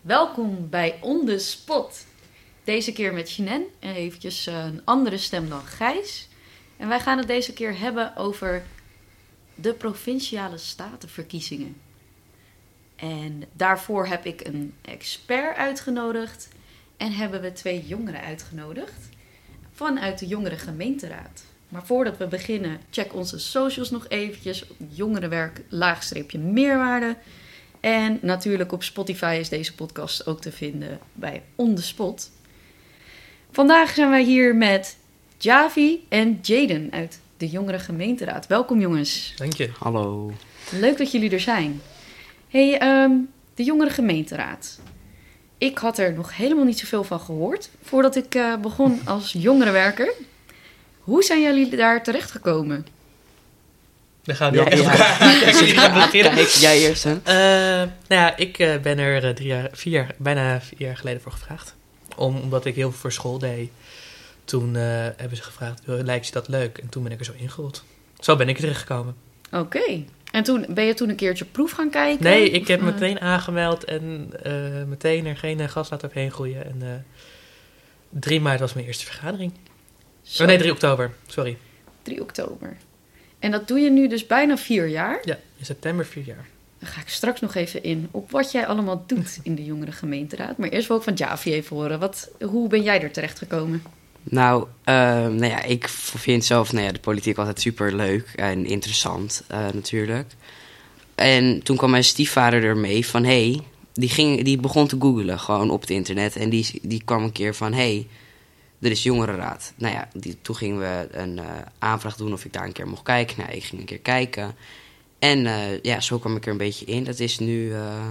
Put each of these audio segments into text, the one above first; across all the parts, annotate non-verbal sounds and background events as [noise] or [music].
Welkom bij On The Spot. Deze keer met Chinen en eventjes eh, een andere stem dan Gijs. En wij gaan het deze keer hebben over de provinciale statenverkiezingen. En daarvoor heb ik een expert uitgenodigd en hebben we twee jongeren uitgenodigd vanuit de Jongere Gemeenteraad. Maar voordat we beginnen, check onze socials nog eventjes. Jongerenwerk, laagstreepje meerwaarde. En natuurlijk op Spotify is deze podcast ook te vinden bij On The Spot. Vandaag zijn wij hier met Javi en Jaden uit de Jongere Gemeenteraad. Welkom jongens. Dank je. Hallo. Leuk dat jullie er zijn. Hey, ehm, de Jongere Gemeenteraad. Ik had er nog helemaal niet zoveel van gehoord voordat ik eh, begon als jongerenwerker. Hoe zijn jullie daar terechtgekomen? Dan gaan we Ja, echt ja. elkaar. [laughs] Kijk, jij eerst hè? Eh, nou ja, ik eh, ben er eh, drie jaar, vier jaar, bijna vier jaar geleden voor gevraagd. Om, omdat ik heel veel voor school deed. Toen eh, hebben ze gevraagd, "Wil- lijkt je dat leuk? En toen ben ik er zo ingerold. Zo ben ik er terechtgekomen. Oké. En toen ben je toen een keertje proef gaan kijken? Nee, ik heb meteen aangemeld en eh, meteen er geen gas laten overheen groeien. En eh 3 maart was mijn eerste vergadering. zo, Oh nee, 3 oktober. Sorry. 3 oktober. En dat doe je nu dus bijna vier jaar. Ja, in september vier jaar. Dan ga ik straks nog even in op wat jij allemaal doet [laughs] in de Jongere Gemeenteraad. Maar eerst wil ik van Javi even horen. Wat, hoe ben jij er terechtgekomen? Nou, ehm, nou ja, ik vind zelf nou ja, de politiek altijd super leuk en interessant eh, natuurlijk. En toen kwam mijn stiefvader er mee van hey, die, ging, die begon te googlen gewoon op het internet. En die, die kwam een keer van hey, er is jongerenraad. Nou ja, die, toen gingen we een eh, aanvraag doen of ik daar een keer mocht kijken. Nou, ik ging een keer kijken. En eh, ja, zo kwam ik er een beetje in. Dat is nu, eh,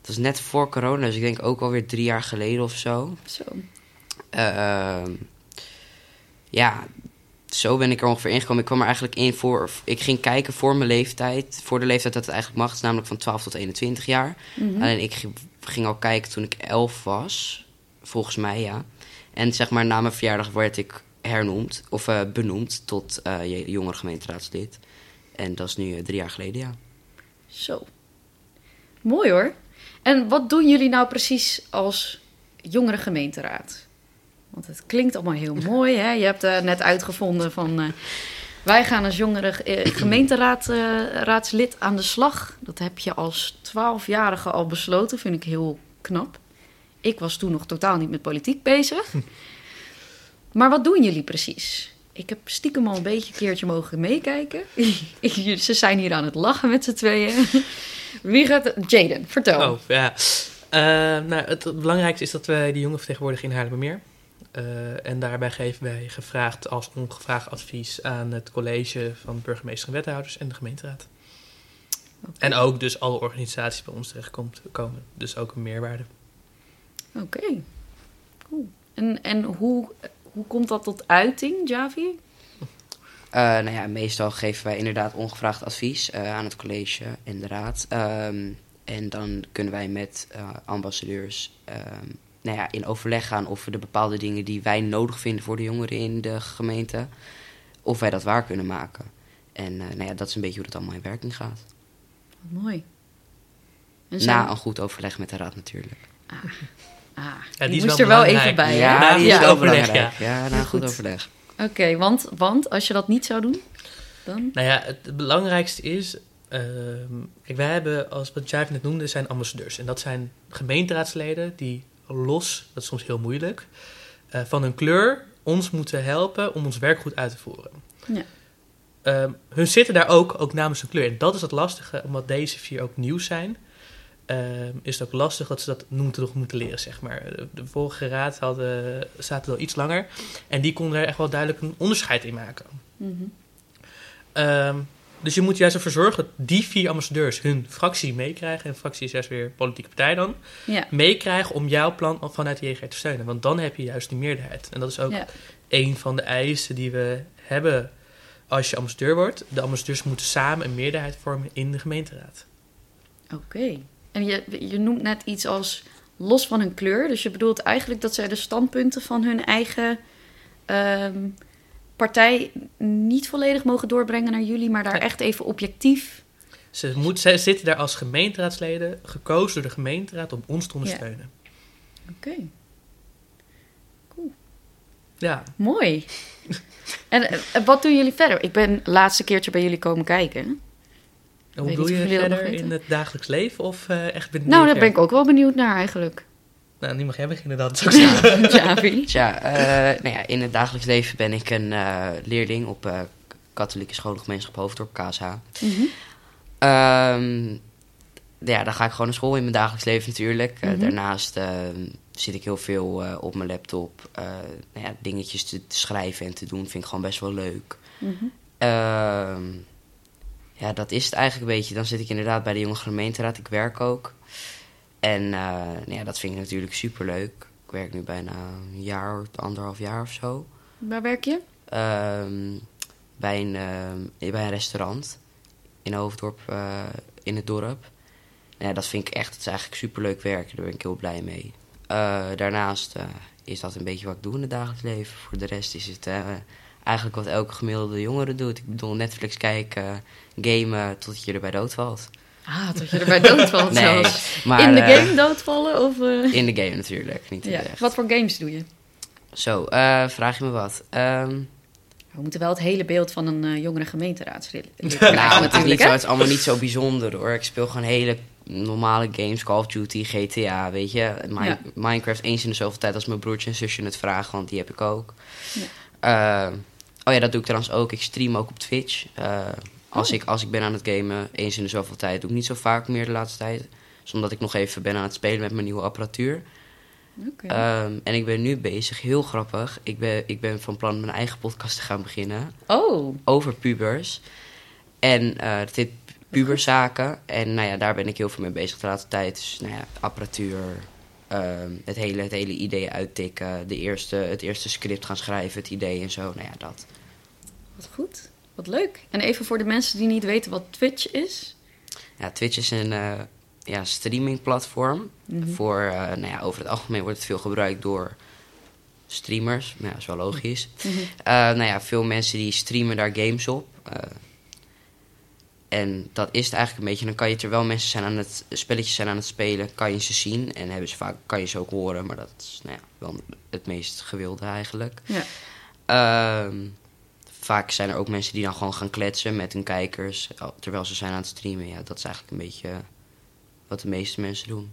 dat was net voor corona, dus ik denk ook alweer drie jaar geleden of zo. Zo. Ehm, ja, zo ben ik er ongeveer ingekomen. Ik kwam er eigenlijk in voor. Ik ging kijken voor mijn leeftijd. Voor de leeftijd dat het eigenlijk mag. Het is namelijk van 12 tot 21 jaar. Mhm. Alleen ik ging- ging al kijken toen ik 11 was. Volgens mij, ja. En zeg maar na mijn verjaardag werd ik hernoemd. Of eh, benoemd tot eh jongere gemeenteraadslid. En dat is nu eh, drie jaar geleden, ja. Zo. Mooi hoor. En wat doen jullie nou precies als Jongere Gemeenteraad? Want het klinkt allemaal heel [laughs] mooi. Hè? Je hebt net uitgevonden van... wij gaan als jongere [clears throat] gemeenteraadslid aan de slag. Dat heb je als twaalfjarige al besloten. Vind ik heel knap. Ik was toen nog totaal niet met politiek bezig. Maar wat doen jullie precies? Ik heb stiekem al een beetje een keertje mogen meekijken. [laughs] Ze zijn hier aan het lachen met z'n tweeën. Wie gaat... Jaden, vertel. Oh, ja. Eh, nou, het, het belangrijkste is dat wij die jongen vertegenwoordigen in Haarlemmermeer. Eh en daarbij geven wij gevraagd als ongevraagd advies aan het college van burgemeester en wethouders en de gemeenteraad. En ook dus alle organisaties bij ons terechtkomen. komen. Dus ook een meerwaarde. Oké. Cool. En, en hoe, hoe komt dat tot uiting, Javi? Eh, nou ja, meestal geven wij inderdaad ongevraagd advies eh, aan het college en de raad. Ehm, en dan kunnen wij met eh, ambassadeurs ehm, nou ja, in overleg gaan of we de bepaalde dingen die wij nodig vinden voor de jongeren in de gemeente, of wij dat waar kunnen maken. En nou ja, dat is een beetje hoe het allemaal in werking gaat. Wat mooi. En zijn- Na een goed overleg met de raad natuurlijk. Ah, Ja, die, die is moest wel er wel belangrijk. even bij, ja, Na die wel belangrijk. Ja, een goed goed. overleg. Oké, want, want als je dat niet zou doen, dan... Nou ja, het, het belangrijkste is... ehm, kijk, wij hebben, als wat net noemde, zijn ambassadeurs. En dat zijn gemeenteraadsleden die los, dat is soms heel moeilijk, eh, van hun kleur ons moeten helpen om ons werk goed uit te voeren. Ja. Ehm, hun zitten daar ook, ook namens hun kleur. En dat is het lastige, omdat deze vier ook nieuw zijn. Ehm, is het ook lastig dat ze dat moeten, nog moeten leren, zeg maar. De, de vorige raad hadden, zaten al iets langer. En die konden er echt wel duidelijk een onderscheid in maken. Mhm. Ehm, dus je moet juist ervoor zorgen dat die vier ambassadeurs hun fractie meekrijgen. En fractie is juist weer politieke partij dan. Ja. Meekrijgen om jouw plan vanuit de JGR te steunen. Want dan heb je juist die meerderheid. En dat is ook Ja. een van de eisen die we hebben als je ambassadeur wordt. De ambassadeurs moeten samen een meerderheid vormen in de gemeenteraad. Oké. En je, je noemt net iets als los van hun kleur. Dus je bedoelt eigenlijk dat zij de standpunten van hun eigen ehm, partij niet volledig mogen doorbrengen naar jullie, maar daar echt even objectief Ze, moet, ze zitten daar als gemeenteraadsleden, gekozen door de gemeenteraad om ons te ondersteunen. Oké, Ja, mooi. en eh, wat doen jullie verder? Ik ben laatste keertje bij jullie komen kijken. Hoe bedoel je verder in het dagelijks leven of eh, echt binnen Nou, daar ben ik ook wel benieuwd naar eigenlijk. Nou, nu mag jij beginnen dan. [laughs] [laughs] Javi. Tja, eh, nou ja, in het dagelijks leven ben ik een eh, leerling op eh katholieke scholengemeenschap Hoofddorp, KSH. Mhm. Ehm, ja, dan ga ik gewoon naar school in mijn dagelijks leven natuurlijk. Mhm. Daarnaast ehm, zit ik heel veel eh, op mijn laptop eh, nou ja, dingetjes te, te schrijven en te doen. Vind ik gewoon best wel leuk. Mhm. Ehm, ja, dat is het eigenlijk een beetje. Dan zit ik inderdaad bij de jonge gemeenteraad. Ik werk ook. En eh, nou ja, dat vind ik natuurlijk super leuk. Ik werk nu bijna een jaar, anderhalf jaar of zo. Waar werk je? Ehm, bij, een, ehm, bij een restaurant in Hoofddorp, eh, in het dorp. Nou ja, dat vind ik echt, het is eigenlijk superleuk werk. Daar ben ik heel blij mee. Eh, daarnaast eh, is dat een beetje wat ik doe in het dagelijks leven. Voor de rest is het eh, eigenlijk wat elke gemiddelde jongere doet. Ik bedoel, Netflix kijken, gamen, tot je erbij doodvalt. Ah, tot je erbij doodvalt [laughs] Nee, zelfs. maar, In de eh, game doodvallen? Of, eh? In de game natuurlijk, niet ja. echt. Wat voor games doe je? Zo, eh, vraag je me wat? Ehm, We moeten wel het hele beeld van een jongere gemeenteraadslid [laughs] nou, het is, niet zo, het is allemaal niet zo bijzonder hoor. Ik speel gewoon hele normale games, Call of Duty, GTA, weet je. Ja. Minecraft eens in de zoveel tijd als mijn broertje en zusje het vragen, want die heb ik ook. Ja. Eh, oh ja, dat doe ik trouwens ook. Ik stream ook op Twitch. Eh, als, Oh. ik, als ik ben aan het gamen, eens in de zoveel tijd, doe ik niet zo vaak meer de laatste tijd. Dus omdat ik nog even ben aan het spelen met mijn nieuwe apparatuur. Oké. Ehm, en ik ben nu bezig, heel grappig. Ik ben, ik ben van plan mijn eigen podcast te gaan beginnen oh, over pubers. En eh het heet Puberzaken. En nou ja, daar ben ik heel veel mee bezig de laatste tijd. Dus nou ja, apparatuur, het, hele, het hele idee uittikken, de eerste, het eerste script gaan schrijven, het idee en zo. Nou ja, dat. wat goed. Wat leuk. En even voor de mensen die niet weten wat Twitch is. Ja, Twitch is een eh ja, streamingplatform. Mhm. Voor, eh, nou ja, over het algemeen wordt het veel gebruikt door streamers. Nou ja, dat is wel logisch. Mhm. Eh, nou ja, veel mensen die streamen daar games op. en dat is het eigenlijk een beetje. Dan kan je terwijl mensen zijn aan het spelletjes zijn aan het spelen, kan je ze zien. En hebben ze vaak kan je ze ook horen. Maar dat is nou ja, wel het meest gewilde eigenlijk. Ja. Ehm, vaak zijn er ook mensen die dan gewoon gaan kletsen met hun kijkers. Terwijl ze zijn aan het streamen. Ja, dat is eigenlijk een beetje wat de meeste mensen doen.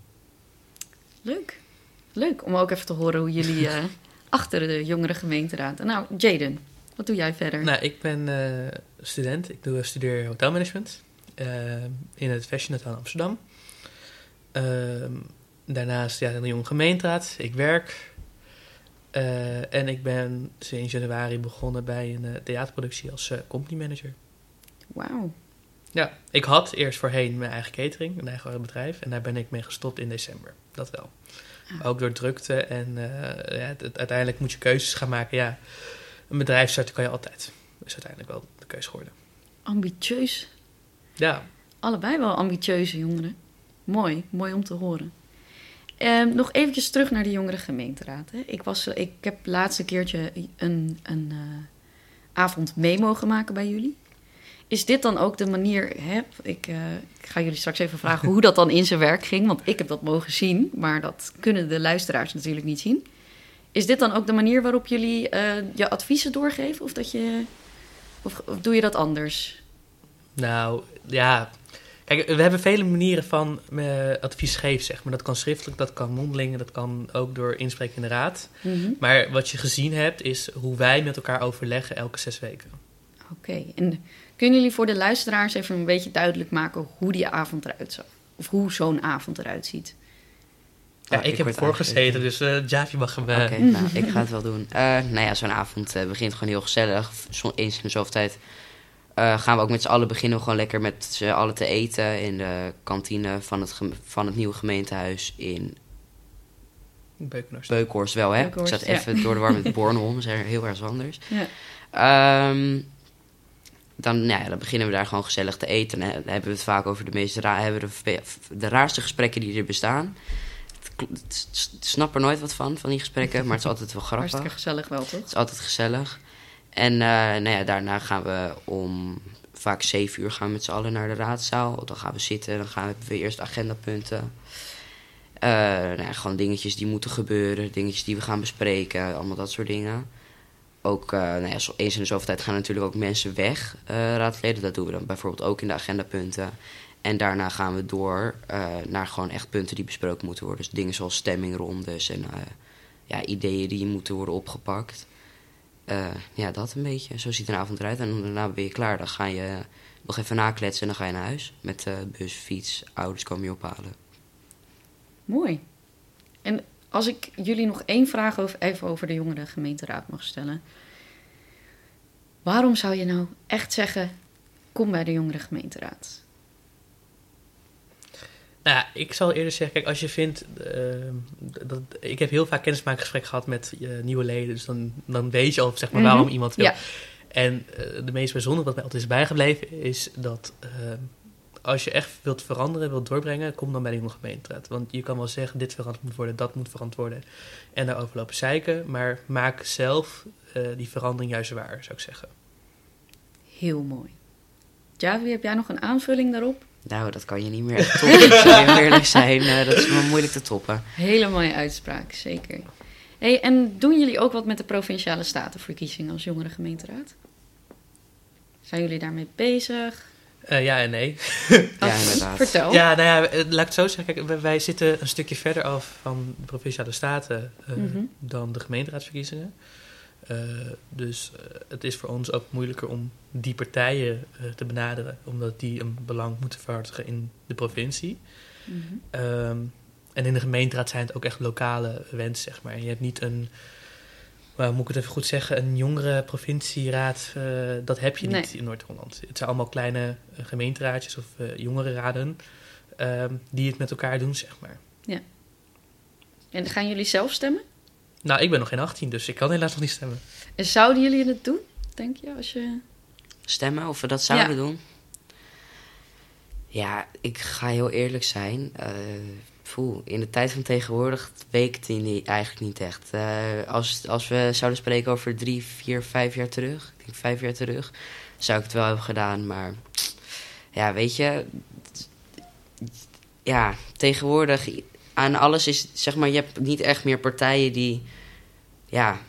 Leuk. Leuk om ook even te horen hoe jullie eh, [laughs] achter de jongere gemeenteraad. Nou, Jaden, wat doe jij verder? Nou, ik ben eh, student. Ik doe, studeer hotelmanagement eh, in het Fashion Hotel Amsterdam. Ehm, daarnaast ja, in de jonge gemeenteraad. Ik werk. Eh, en ik ben sinds januari begonnen bij een eh, theaterproductie als eh company manager. Wauw. Ja, ik had eerst voorheen mijn eigen catering, een eigen bedrijf. En daar ben ik mee gestopt in december. Dat wel. Ah. Ook door drukte. En eh, ja, het- het- uiteindelijk moet je keuzes gaan maken. Ja, een bedrijf starten kan je altijd. Is uiteindelijk wel de keuze geworden. Ambitieus. Ja, Allebei wel ambitieuze jongeren. Mooi, mooi om te horen. Ehm, nog eventjes terug naar de jongere gemeenteraad. Hè. Ik, was, ik heb laatste keertje een, een eh, avond mee mogen maken bij jullie. Is dit dan ook de manier... Hè, ik, eh, ik ga jullie straks even vragen [laughs] hoe dat dan in zijn werk ging. Want ik heb dat mogen zien, maar dat kunnen de luisteraars natuurlijk niet zien. Is dit dan ook de manier waarop jullie eh, je adviezen doorgeven? Of, dat je, of, of doe je dat anders? nou ja. Kijk, we hebben vele manieren van eh, advies geven, zeg maar. Dat kan schriftelijk, dat kan mondeling, dat kan ook door inspreken in de raad. Mhm. Maar wat je gezien hebt, is hoe wij met elkaar overleggen elke zes weken. Oké, en kunnen jullie voor de luisteraars even een beetje duidelijk maken hoe die avond eruit zag? Of hoe zo'n avond eruit ziet? Ja, Oh, ik, heb ervoor gezeten, dus eh Javi mag hem... eh, Oké, [laughs] nou, ik ga het wel doen. Eh, nou ja, zo'n avond begint gewoon heel gezellig. Zo, eens in de zoveel tijd eh, gaan we ook met z'n allen beginnen gewoon lekker met z'n allen te eten in de kantine van het, van het nieuwe gemeentehuis in Beukenhorst. Beukhorst wel, hè? Beukenhorst, ik zat ja. even door de war met [laughs] Bornholm, dat is heel erg anders. Ja. Ehm, dan, nou ja, dan beginnen we daar gewoon gezellig te eten. En dan hebben we het vaak over de meest ra hebben de raarste gesprekken die er bestaan. Snap er nooit wat van, van die gesprekken, maar het is [laughs] altijd wel grappig. Hartstikke gezellig wel, toch? Het is altijd gezellig. En eh, nou ja, daarna gaan we om vaak zeven uur gaan we met z'n allen naar de raadzaal. Dan gaan we zitten, dan gaan we eerst agendapunten. Eh nou ja, gewoon dingetjes die moeten gebeuren, dingetjes die we gaan bespreken, allemaal dat soort dingen. Ook, eh, nou ja, eens in de zoveel tijd gaan natuurlijk ook mensen weg, raadsleden. Dat doen we dan bijvoorbeeld ook in de agendapunten. En daarna gaan we door eh, naar gewoon echt punten die besproken moeten worden. Dus dingen zoals stemmingrondes en eh, ja, ideeën die moeten worden opgepakt. Eh, ja, dat een beetje. Zo ziet een avond eruit. En daarna ben je klaar. Dan ga je nog even nakletsen en dan ga je naar huis. Met bus, fiets, ouders komen je ophalen. Mooi. En als ik jullie nog één vraag over, even over de jongere gemeenteraad mag stellen. Waarom zou je nou echt zeggen, kom bij de jongere gemeenteraad? Nou ja, ik zal eerder zeggen, kijk, als je vindt... eh, dat, ik heb heel vaak kennismakingsgesprek gehad met eh, nieuwe leden. Dus dan, dan weet je al zeg maar, Mhm. waarom iemand wil. Ja. En eh, de meest bijzondere wat mij altijd is bijgebleven... is dat eh, als je echt wilt veranderen, wilt doorbrengen... kom dan bij de jonge gemeenteraad. Want je kan wel zeggen, dit veranderd moet worden, dat moet veranderd worden. En daarover lopen zeiken. Maar maak zelf eh, die verandering juist waar, zou ik zeggen. Heel mooi. Javi, heb jij nog een aanvulling daarop? Nou, dat kan je niet meer echt [laughs] toppen. Eerlijk zijn. eh, dat is wel moeilijk te toppen. Hele mooie uitspraak, zeker. Hey, en doen jullie ook wat met de provinciale statenverkiezingen als jongere gemeenteraad? Zijn jullie daarmee bezig? Eh, ja en nee. [laughs] Ja, inderdaad. Vertel. Ja, nou ja, eh, laat ik het zo zeggen. Kijk, wij- wij zitten een stukje verder af van de provinciale staten eh, Mhm. dan de gemeenteraadsverkiezingen. Eh, dus eh, het is voor ons ook moeilijker om die partijen eh, te benaderen, omdat die een belang moeten verhartigen in de provincie. Mhm. Ehm, en in de gemeenteraad zijn het ook echt lokale wensen, zeg maar. En je hebt niet een, well, moet ik het even goed zeggen, een jongere provincieraad. dat heb je Nee. niet in Noord-Holland. Het zijn allemaal kleine gemeenteraadjes of eh jongerenraden ehm, die het met elkaar doen, zeg maar. En gaan jullie zelf stemmen? Nou, ik ben nog geen 18, dus ik kan helaas nog niet stemmen. En zouden jullie het doen, denk je? Als je... Stemmen, of we dat zouden doen? Ja, ik ga heel eerlijk zijn. eh poeh, in de tijd van tegenwoordig weet ik het niet, eigenlijk niet echt. Eh, als, als we zouden spreken over drie, vier, vijf jaar terug, ik denk vijf jaar terug, zou ik het wel hebben gedaan. Maar ja, weet je, ja, tegenwoordig aan alles is, zeg maar, je hebt niet echt meer partijen die, ja,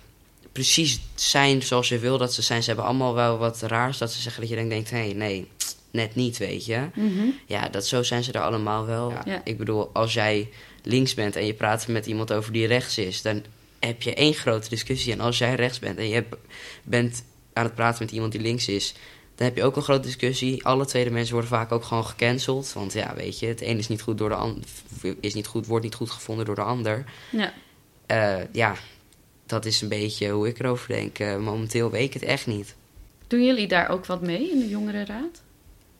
precies zijn zoals je wil dat ze zijn. Ze hebben allemaal wel wat raars dat ze zeggen dat je dan denkt, hé, hey, nee, net niet, weet je. Mhm. Ja, dat, zo zijn ze er allemaal wel. Ja, Ja. Ik bedoel, als jij links bent en je praat met iemand over die rechts is, dan heb je één grote discussie. En als jij rechts bent en je hebt- bent aan het praten met iemand die links is, dan heb je ook een grote discussie. Alle tweede mensen worden vaak ook gewoon gecanceld. Want ja, weet je, het een is niet goed door de ander, is niet goed, wordt niet goed gevonden door de ander. Ja. Eh, ja, dat is een beetje hoe ik erover denk. Eh, momenteel weet ik het echt niet. Doen jullie daar ook wat mee in de jongerenraad?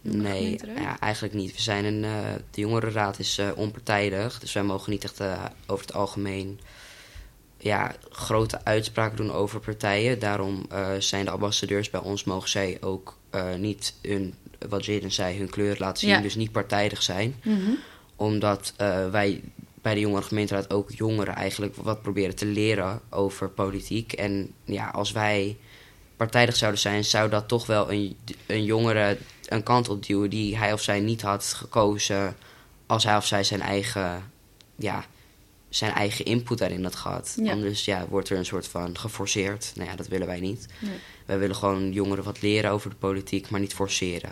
Jongere Nee, ja, eigenlijk niet. We zijn een, eh, de jongerenraad is onpartijdig, dus wij mogen niet echt over het algemeen ja, grote uitspraken doen over partijen. Daarom eh, zijn de ambassadeurs bij ons, mogen zij ook eh, niet hun, wat Jaden zei, hun kleur laten zien, Ja. dus niet partijdig zijn. Mhm. Omdat eh, wij bij de jongere gemeenteraad ook jongeren eigenlijk wat proberen te leren over politiek. En ja, als wij partijdig zouden zijn, zou dat toch wel een, een jongere een kant op duwen die hij of zij niet had gekozen als hij of zij zijn eigen, ja, zijn eigen input daarin had gehad. Ja. Dus ja, wordt er een soort van geforceerd. Nou ja, dat willen wij niet. Nee. Wij willen gewoon jongeren wat leren over de politiek, maar niet forceren.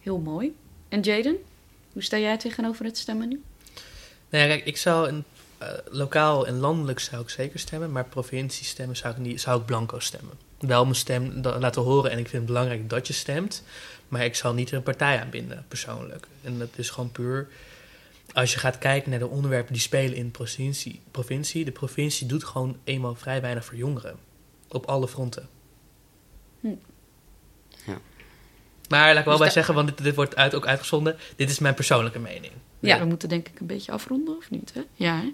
Heel mooi. En Jaden, hoe sta jij tegenover het stemmen nu? Nou ja, kijk, ik zou een, eh, lokaal en landelijk zou ik zeker stemmen, maar provincie stemmen zou ik, niet, zou ik blanco stemmen. Wel mijn stem laten horen en ik vind het belangrijk dat je stemt, maar ik zal niet er een partij aan binden, persoonlijk. En dat is gewoon puur, als je gaat kijken naar de onderwerpen die spelen in de provincie, provincie de provincie doet gewoon eenmaal vrij weinig voor jongeren. Op alle fronten. Hm. Ja. Maar laat ik wel Dus bij zeggen, want dit, dit wordt uit, ook uitgezonden, dit is mijn persoonlijke mening. Ja, we moeten denk ik een beetje afronden, of niet? Hè? Ja. Hè?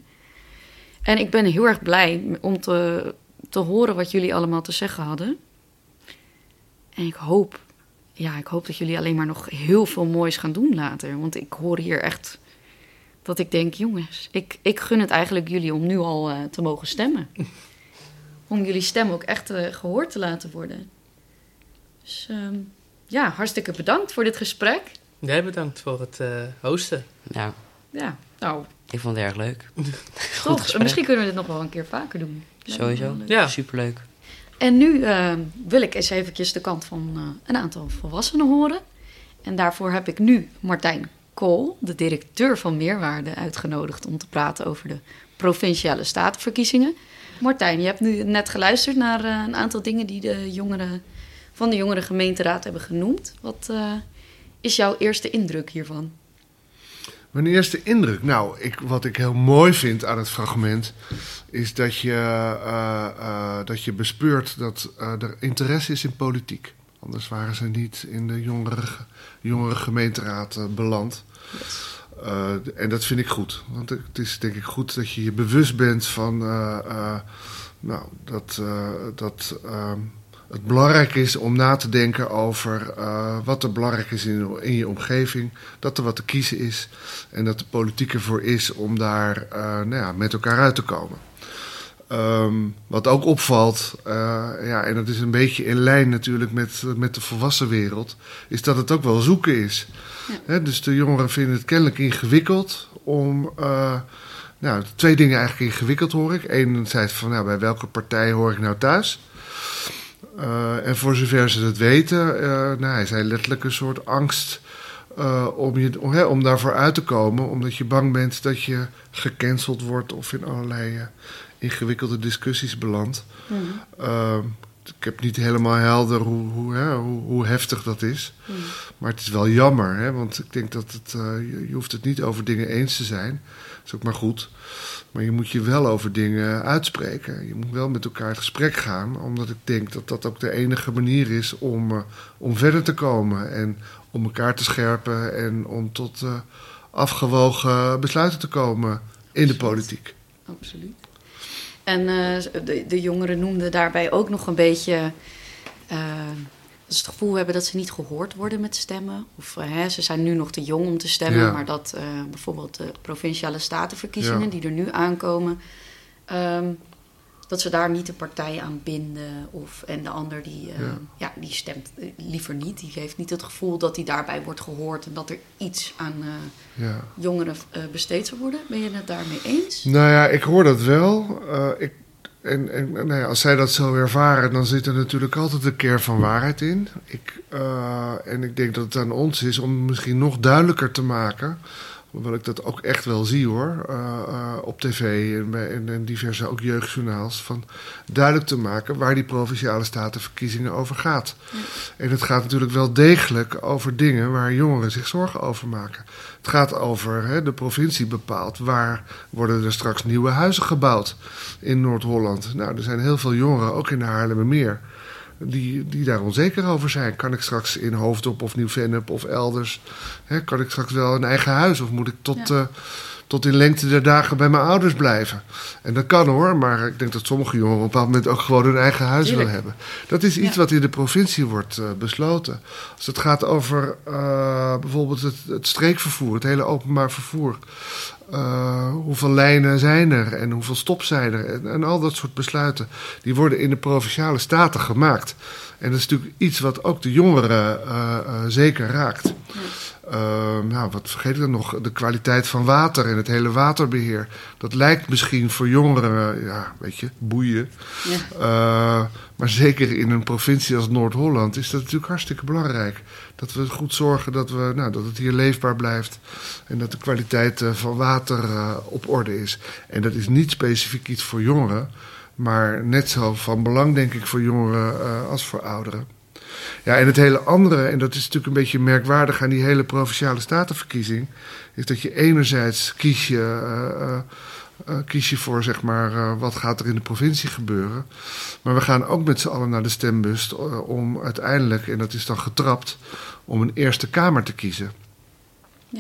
En ik ben heel erg blij om te, te horen wat jullie allemaal te zeggen hadden. En ik hoop, ja, ik hoop dat jullie alleen maar nog heel veel moois gaan doen later. Want ik hoor hier echt dat ik denk, jongens, ik, ik gun het eigenlijk jullie om nu al eh, te mogen stemmen. [laughs] om jullie stem ook echt eh, gehoord te laten worden. Dus ehm, ja, hartstikke bedankt voor dit gesprek. Jij bedankt voor het uh, hosten. Ja. Ja, nou. Ik vond het erg leuk. [laughs] Toch, misschien kunnen we dit nog wel een keer vaker doen. Sowieso. Ja. Superleuk. En nu uh, wil ik eens eventjes de kant van uh, een aantal volwassenen horen. En daarvoor heb ik nu Martijn Kool, de directeur van Meerwaarde, uitgenodigd om te praten over de provinciale statenverkiezingen. Martijn, je hebt nu net geluisterd naar uh, een aantal dingen die de jongeren van de jongere gemeenteraad hebben genoemd. Wat is jouw eerste indruk hiervan? Mijn eerste indruk? Nou, ik, wat ik heel mooi vind aan het fragment... is dat je, uh, dat je bespeurt dat er interesse is in politiek. Anders waren ze niet in de jongere, jongere gemeenteraad beland. Yes. en dat vind ik goed. Want het is denk ik goed dat je je bewust bent van... nou, dat... dat ehm, het belangrijk is om na te denken over wat er belangrijk is in, in, je omgeving. Dat er wat te kiezen is. En dat de politiek ervoor is om daar nou ja, met elkaar uit te komen. Um, wat ook opvalt, uh, ja, en dat is een beetje in lijn natuurlijk met, met de volwassen wereld, is dat het ook wel zoeken is. Ja. dus de jongeren vinden het kennelijk ingewikkeld om. nou, twee dingen eigenlijk ingewikkeld hoor ik. Enerzijds van nou, bij welke partij hoor ik nou thuis? Uh, en voor zover ze dat weten, nou, hij zei letterlijk een soort angst uh, om, je, om, hè, om daarvoor uit te komen, omdat je bang bent dat je gecanceld wordt of in allerlei ingewikkelde discussies belandt. Mm. ik heb niet helemaal helder hoe, hoe, hè, hoe, hoe heftig dat is. Mm. Maar het is wel jammer, hè, want ik denk dat het, je, je hoeft het niet over dingen eens te zijn. Dat is ook maar goed. Maar je moet je wel over dingen uitspreken. Je moet wel met elkaar in gesprek gaan, omdat ik denk dat dat ook de enige manier is om, om verder te komen. En om elkaar te scherpen en om tot uh, afgewogen besluiten te komen in de politiek. Absoluut. En uh, de, de, jongeren noemden daarbij ook nog een beetje dat ze het gevoel hebben dat ze niet gehoord worden met stemmen. Of uh, hè, ze zijn nu nog te jong om te stemmen, ja. maar dat uh, bijvoorbeeld de provinciale statenverkiezingen ja. die er nu aankomen, um, dat ze daar niet de partij aan binden. Of, en de ander die, uh, ja. ja. die stemt liever niet. Die heeft niet het gevoel dat hij daarbij wordt gehoord en dat er iets aan jongeren besteed zou worden. Ben je het daarmee eens? Nou ja, ik hoor dat wel. ik en, en nou ja, als zij dat zo ervaren, dan zit er natuurlijk altijd een keer van waarheid in. Ik, en ik denk dat het aan ons is om misschien nog duidelijker te maken. Hoewel ik dat ook echt wel zie hoor. Uh, uh, op tv en, bij, en, en, diverse ook jeugdjournaals. Van duidelijk te maken waar die provinciale statenverkiezingen over gaat. Ja. En het gaat natuurlijk wel degelijk over dingen waar jongeren zich zorgen over maken. Het gaat over hè, de provincie bepaalt waar worden er straks nieuwe huizen gebouwd in Noord-Holland. Nou, er zijn heel veel jongeren, ook in de Haarlemmermeer, die, die daar onzeker over zijn. Kan ik straks in Hoofddorp of Nieuw-Vennep of elders, hè, kan ik straks wel een eigen huis of moet ik tot... Ja. Uh, tot in lengte der dagen bij mijn ouders blijven. En dat kan hoor, maar ik denk dat sommige jongeren op een bepaald moment ook gewoon hun eigen huis willen hebben. Dat is iets ja. wat in de provincie wordt uh, besloten. Als het gaat over uh, bijvoorbeeld het, het, streekvervoer, het hele openbaar vervoer. Uh, hoeveel lijnen zijn er en hoeveel stop zijn er en, en, al dat soort besluiten. Die worden in de provinciale staten gemaakt. En dat is natuurlijk iets wat ook de jongeren zeker raakt. Uh, nou, wat vergeet ik dan nog? De kwaliteit van water en het hele waterbeheer. Dat lijkt misschien voor jongeren, ja, weet je, boeien. Ja. Uh, maar zeker in een provincie als Noord-Holland is dat natuurlijk hartstikke belangrijk. Dat we goed zorgen dat, we, nou, dat het hier leefbaar blijft. En dat de kwaliteit uh, van water op orde is. En dat is niet specifiek iets voor jongeren. Maar net zo van belang, denk ik, voor jongeren als voor ouderen. Ja, en het hele andere, en dat is natuurlijk een beetje merkwaardig aan die hele provinciale statenverkiezing, is dat je enerzijds kies je, uh, uh, uh, kies je voor zeg maar wat gaat er in de provincie gebeuren, maar we gaan ook met z'n allen naar de stembus om uiteindelijk, en dat is dan getrapt, om een Eerste Kamer te kiezen.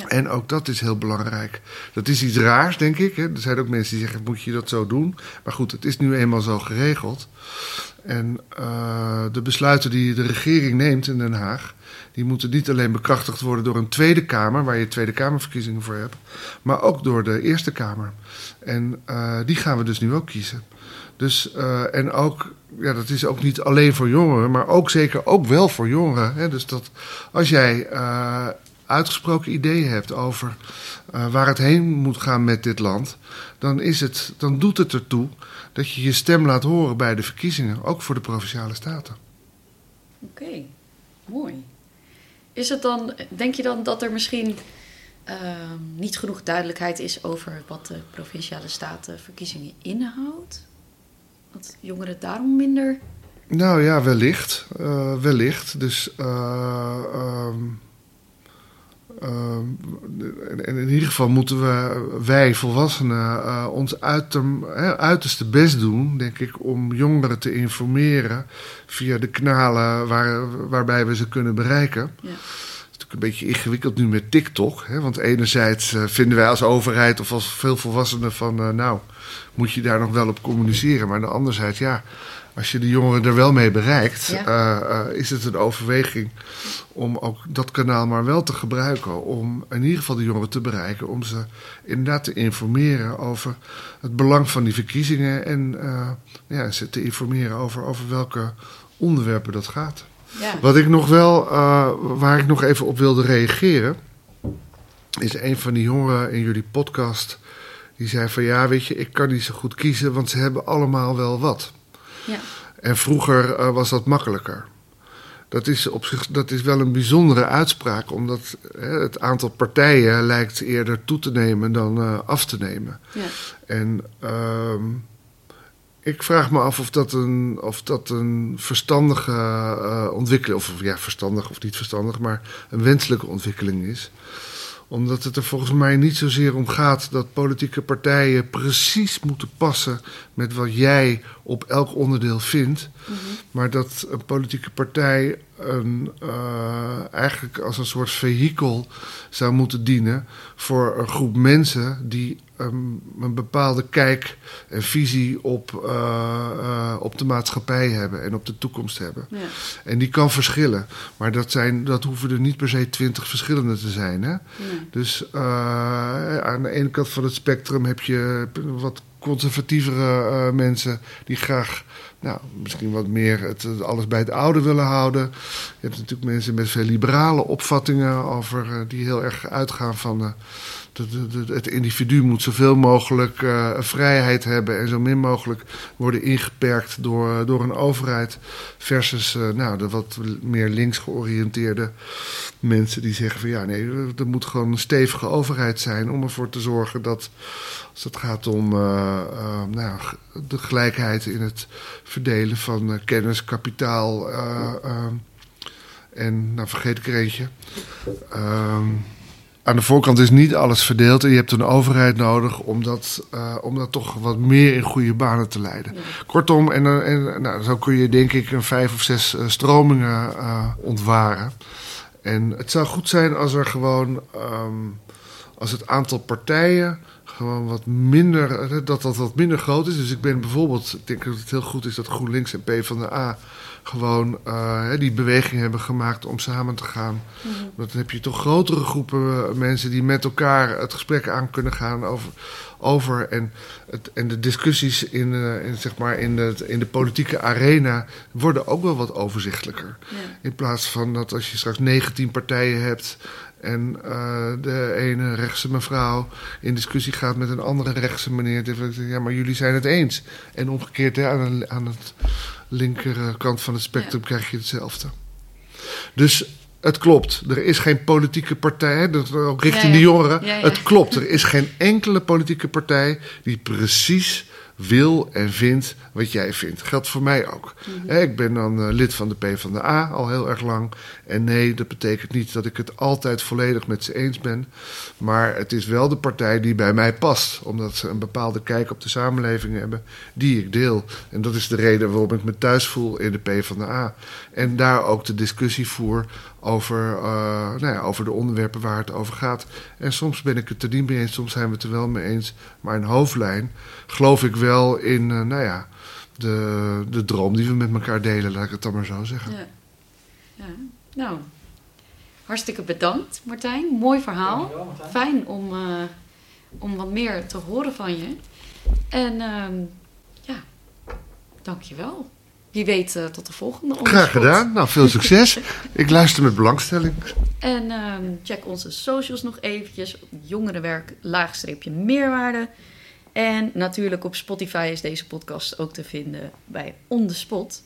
En ook dat is heel belangrijk. Dat is iets raars, denk ik. Hè. Er zijn ook mensen die zeggen: moet je dat zo doen? Maar goed, het is nu eenmaal zo geregeld. En uh, de besluiten die de regering neemt in Den Haag, die moeten niet alleen bekrachtigd worden door een Tweede Kamer, waar je Tweede Kamerverkiezingen voor hebt, maar ook door de Eerste Kamer. En uh, die gaan we dus nu ook kiezen. Dus, uh, en ook, ja, dat is ook niet alleen voor jongeren, maar ook zeker ook wel voor jongeren. Hè? Dus dat als jij uitgesproken ideeën hebt over uh, waar het heen moet gaan met dit land, dan, is het, dan doet het ertoe dat je je stem laat horen bij de verkiezingen, ook voor de provinciale staten. Oké, okay, mooi. Is het dan, denk je dan dat er misschien uh, niet genoeg duidelijkheid is over wat de provinciale statenverkiezingen inhoudt? Dat jongeren daarom minder. Nou ja, wellicht. Uh, wellicht. Dus. Uh, en in ieder geval moeten we, wij volwassenen, uh, ons uiterm, hè, uiterste best doen, denk ik, om jongeren te informeren via de kanalen waar, waarbij we ze kunnen bereiken. Ja. Het is natuurlijk een beetje ingewikkeld nu met TikTok. Hè, want enerzijds uh, vinden wij als overheid of als veel volwassenen van, uh, nou, moet je daar nog wel op communiceren. Maar aan de andere zijde, ja, als je de jongeren er wel mee bereikt, ja. uh, uh, is het een overweging om ook dat kanaal maar wel te gebruiken. Om in ieder geval de jongeren te bereiken. Om ze inderdaad te informeren over het belang van die verkiezingen. En uh, ja, ze te informeren over, over welke onderwerpen dat gaat. Ja. Wat ik nog wel, waar ik nog even op wilde reageren. Is een van die jongeren in jullie podcast. Die zei van ja, weet je, ik kan niet zo goed kiezen, want ze hebben allemaal wel wat. Ja. En vroeger uh, was dat makkelijker. Dat is, op zich, dat is wel een bijzondere uitspraak, omdat hè, het aantal partijen lijkt eerder toe te nemen dan uh, af te nemen. Ja. En uh, ik vraag me af of dat een, of dat een verstandige uh, ontwikkeling, of ja, verstandig of niet verstandig, maar een wenselijke ontwikkeling is omdat het er volgens mij niet zozeer om gaat dat politieke partijen precies moeten passen met wat jij op elk onderdeel vindt. Mm -hmm. Maar dat een politieke partij een, uh, eigenlijk als een soort vehikel zou moeten dienen voor een groep mensen die um, een bepaalde kijk en visie op, uh, uh, op de maatschappij hebben en op de toekomst hebben. Ja. En die kan verschillen. Maar dat, zijn, dat hoeven er niet per se twintig verschillende te zijn. Hè? Dus aan de ene kant van het spectrum heb je wat conservatievere uh, mensen die graag nou, misschien wat meer het, alles bij het oude willen houden. Je hebt natuurlijk mensen met veel liberale opvattingen over uh, die heel erg uitgaan van de, het individu moet zoveel mogelijk vrijheid hebben en zo min mogelijk worden ingeperkt door, door een overheid. Versus nou, de wat meer links georiënteerde mensen die zeggen van ja, nee, er moet gewoon een stevige overheid zijn om ervoor te zorgen dat als het gaat om uh, nou, de gelijkheid in het verdelen van kennis, kapitaal en, nou vergeet ik er eentje. Ehm, aan de voorkant is niet alles verdeeld en je hebt een overheid nodig om dat, om dat toch wat meer in goede banen te leiden. Ja. Kortom, en, en nou, zo kun je denk ik een vijf of zes stromingen ontwaren. En het zou goed zijn als er gewoon, um, als het aantal partijen gewoon wat minder, dat dat wat minder groot is. Dus ik ben bijvoorbeeld, ik denk dat het heel goed is dat GroenLinks en P van de A gewoon uh, die beweging hebben gemaakt om samen te gaan. Mm -hmm. Dan heb je toch grotere groepen mensen die met elkaar het gesprek aan kunnen gaan over. over en, het, en de discussies in, uh, in, zeg maar in, de, in de politieke arena worden ook wel wat overzichtelijker. Ja. In plaats van dat als je straks 19 partijen hebt en uh, de ene rechtse mevrouw in discussie gaat met een andere rechtse meneer. Ja, maar jullie zijn het eens. En omgekeerd, hè, aan, aan het linkerkant van het spectrum ja. krijg je hetzelfde. Dus het klopt. Er is geen politieke partij, dat ook richting ja, ja. de jongeren. Het klopt. Er is geen enkele politieke partij die precies wil en vindt wat jij vindt. Geldt voor mij ook. Mm -hmm. Ik ben dan uh, lid van de PvdA al heel erg lang. En nee, dat betekent niet dat ik het altijd volledig met ze eens ben. Maar het is wel de partij die bij mij past. Omdat ze een bepaalde kijk op de samenleving hebben die ik deel. En dat is de reden waarom ik me thuis voel in de PvdA. En daar ook de discussie voer over, uh, nou ja, over de onderwerpen waar het over gaat. En soms ben ik het er niet mee eens, soms zijn we het er wel mee eens. Maar in hoofdlijn geloof ik wel in, uh, nou ja, de, de droom die we met elkaar delen, laat ik het dan maar zo zeggen. Ja. ja. Nou, Hartstikke bedankt, Martijn. Mooi verhaal. Fijn om, eh, om wat meer te horen van je. En ehm ja, dankjewel. Wie weet eh, tot de volgende Graag onderspot. gedaan. Nou, veel succes. [laughs] Ik luister met belangstelling. En ehm, check onze socials nog eventjes. Jongerenwerk, laagstreepje meerwaarde. En natuurlijk op Spotify is deze podcast ook te vinden bij On The Spot.